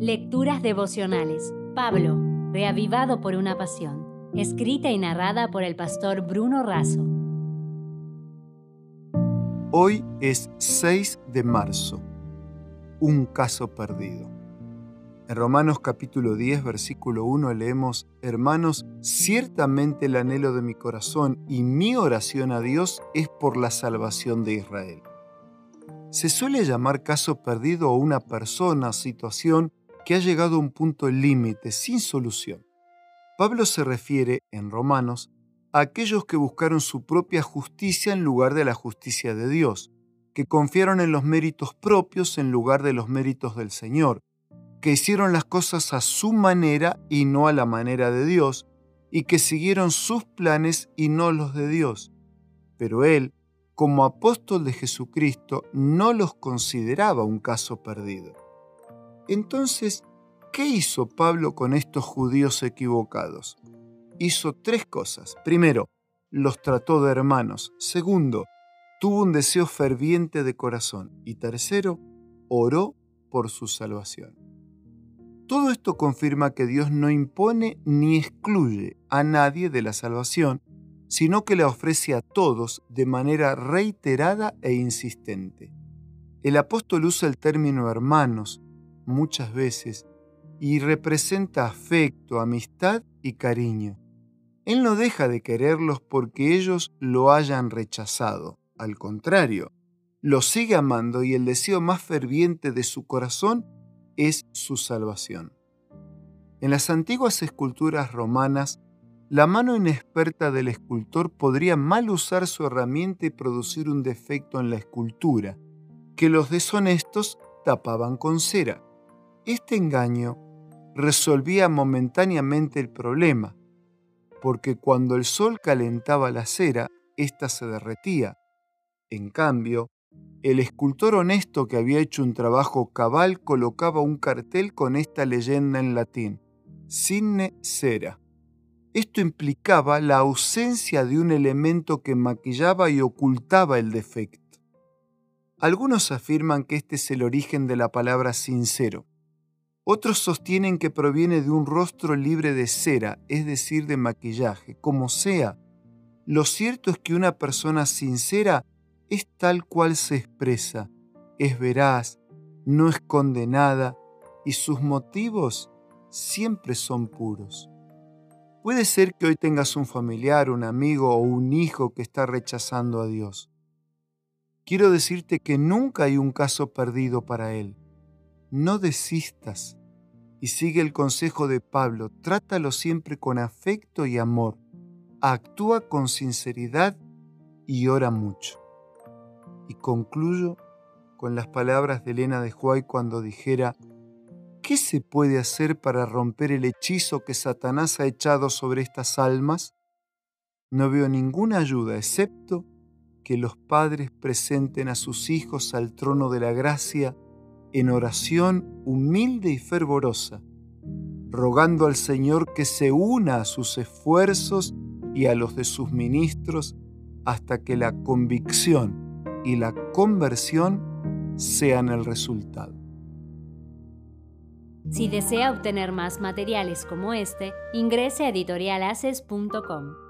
Lecturas devocionales. Pablo, reavivado por una pasión. Escrita y narrada por el pastor Bruno Razo. Hoy es 6 de marzo. Un caso perdido. En Romanos capítulo 10, versículo 1 leemos, Hermanos, ciertamente el anhelo de mi corazón y mi oración a Dios es por la salvación de Israel. Se suele llamar caso perdido a una persona, situación que ha llegado a un punto límite, sin solución. Pablo se refiere, en Romanos, a aquellos que buscaron su propia justicia en lugar de la justicia de Dios, que confiaron en los méritos propios en lugar de los méritos del Señor, que hicieron las cosas a su manera y no a la manera de Dios, y que siguieron sus planes y no los de Dios. Pero él, como apóstol de Jesucristo, no los consideraba un caso perdido. Entonces, ¿qué hizo Pablo con estos judíos equivocados? Hizo tres cosas. Primero, los trató de hermanos. Segundo, tuvo un deseo ferviente de corazón. Y tercero, oró por su salvación. Todo esto confirma que Dios no impone ni excluye a nadie de la salvación, sino que la ofrece a todos de manera reiterada e insistente. El apóstol usa el término hermanos muchas veces y representa afecto, amistad y cariño. Él no deja de quererlos porque ellos lo hayan rechazado. Al contrario, los sigue amando y el deseo más ferviente de su corazón es su salvación. En las antiguas esculturas romanas, la mano inexperta del escultor podría mal usar su herramienta y producir un defecto en la escultura, que los deshonestos tapaban con cera. Este engaño resolvía momentáneamente el problema, porque cuando el sol calentaba la cera, ésta se derretía. En cambio, el escultor honesto que había hecho un trabajo cabal colocaba un cartel con esta leyenda en latín, Sine cera. Esto implicaba la ausencia de un elemento que maquillaba y ocultaba el defecto. Algunos afirman que este es el origen de la palabra sincero. Otros sostienen que proviene de un rostro libre de cera, es decir, de maquillaje. Como sea, lo cierto es que una persona sincera es tal cual se expresa, es veraz, no es condenada y sus motivos siempre son puros. Puede ser que hoy tengas un familiar, un amigo o un hijo que está rechazando a Dios. Quiero decirte que nunca hay un caso perdido para él. No desistas y sigue el consejo de Pablo, trátalo siempre con afecto y amor, actúa con sinceridad y ora mucho. Y concluyo con las palabras de Elena de Huay cuando dijera, ¿qué se puede hacer para romper el hechizo que Satanás ha echado sobre estas almas? No veo ninguna ayuda excepto que los padres presenten a sus hijos al trono de la gracia en oración humilde y fervorosa, rogando al Señor que se una a sus esfuerzos y a los de sus ministros hasta que la convicción y la conversión sean el resultado. Si desea obtener más materiales como este, ingrese a editorialaces.com.